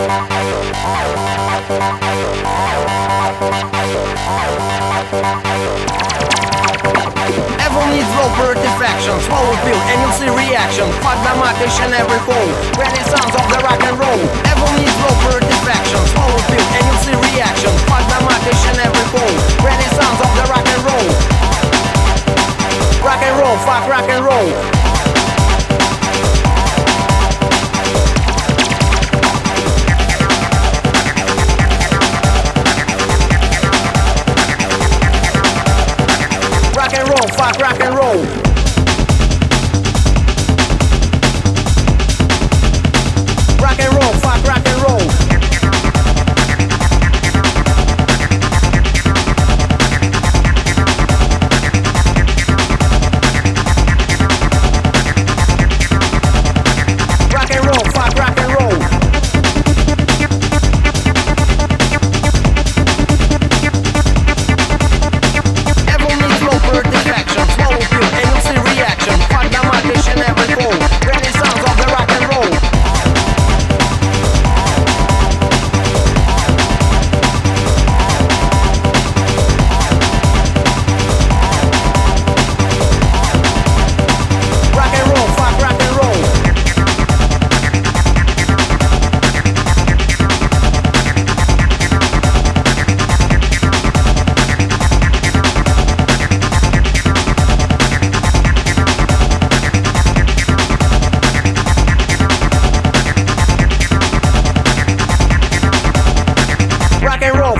Everyone needs low perfection, swallow pill and you'll see reaction. Fuck the each and every hole. Renaissance of the rock and roll. Everyone needs low perfection, swallow pill and you'll see reaction. Fuck the each and every hole. Renaissance of the rock and roll. Rock and roll, fuck rock and roll. Rock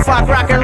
roll. rock and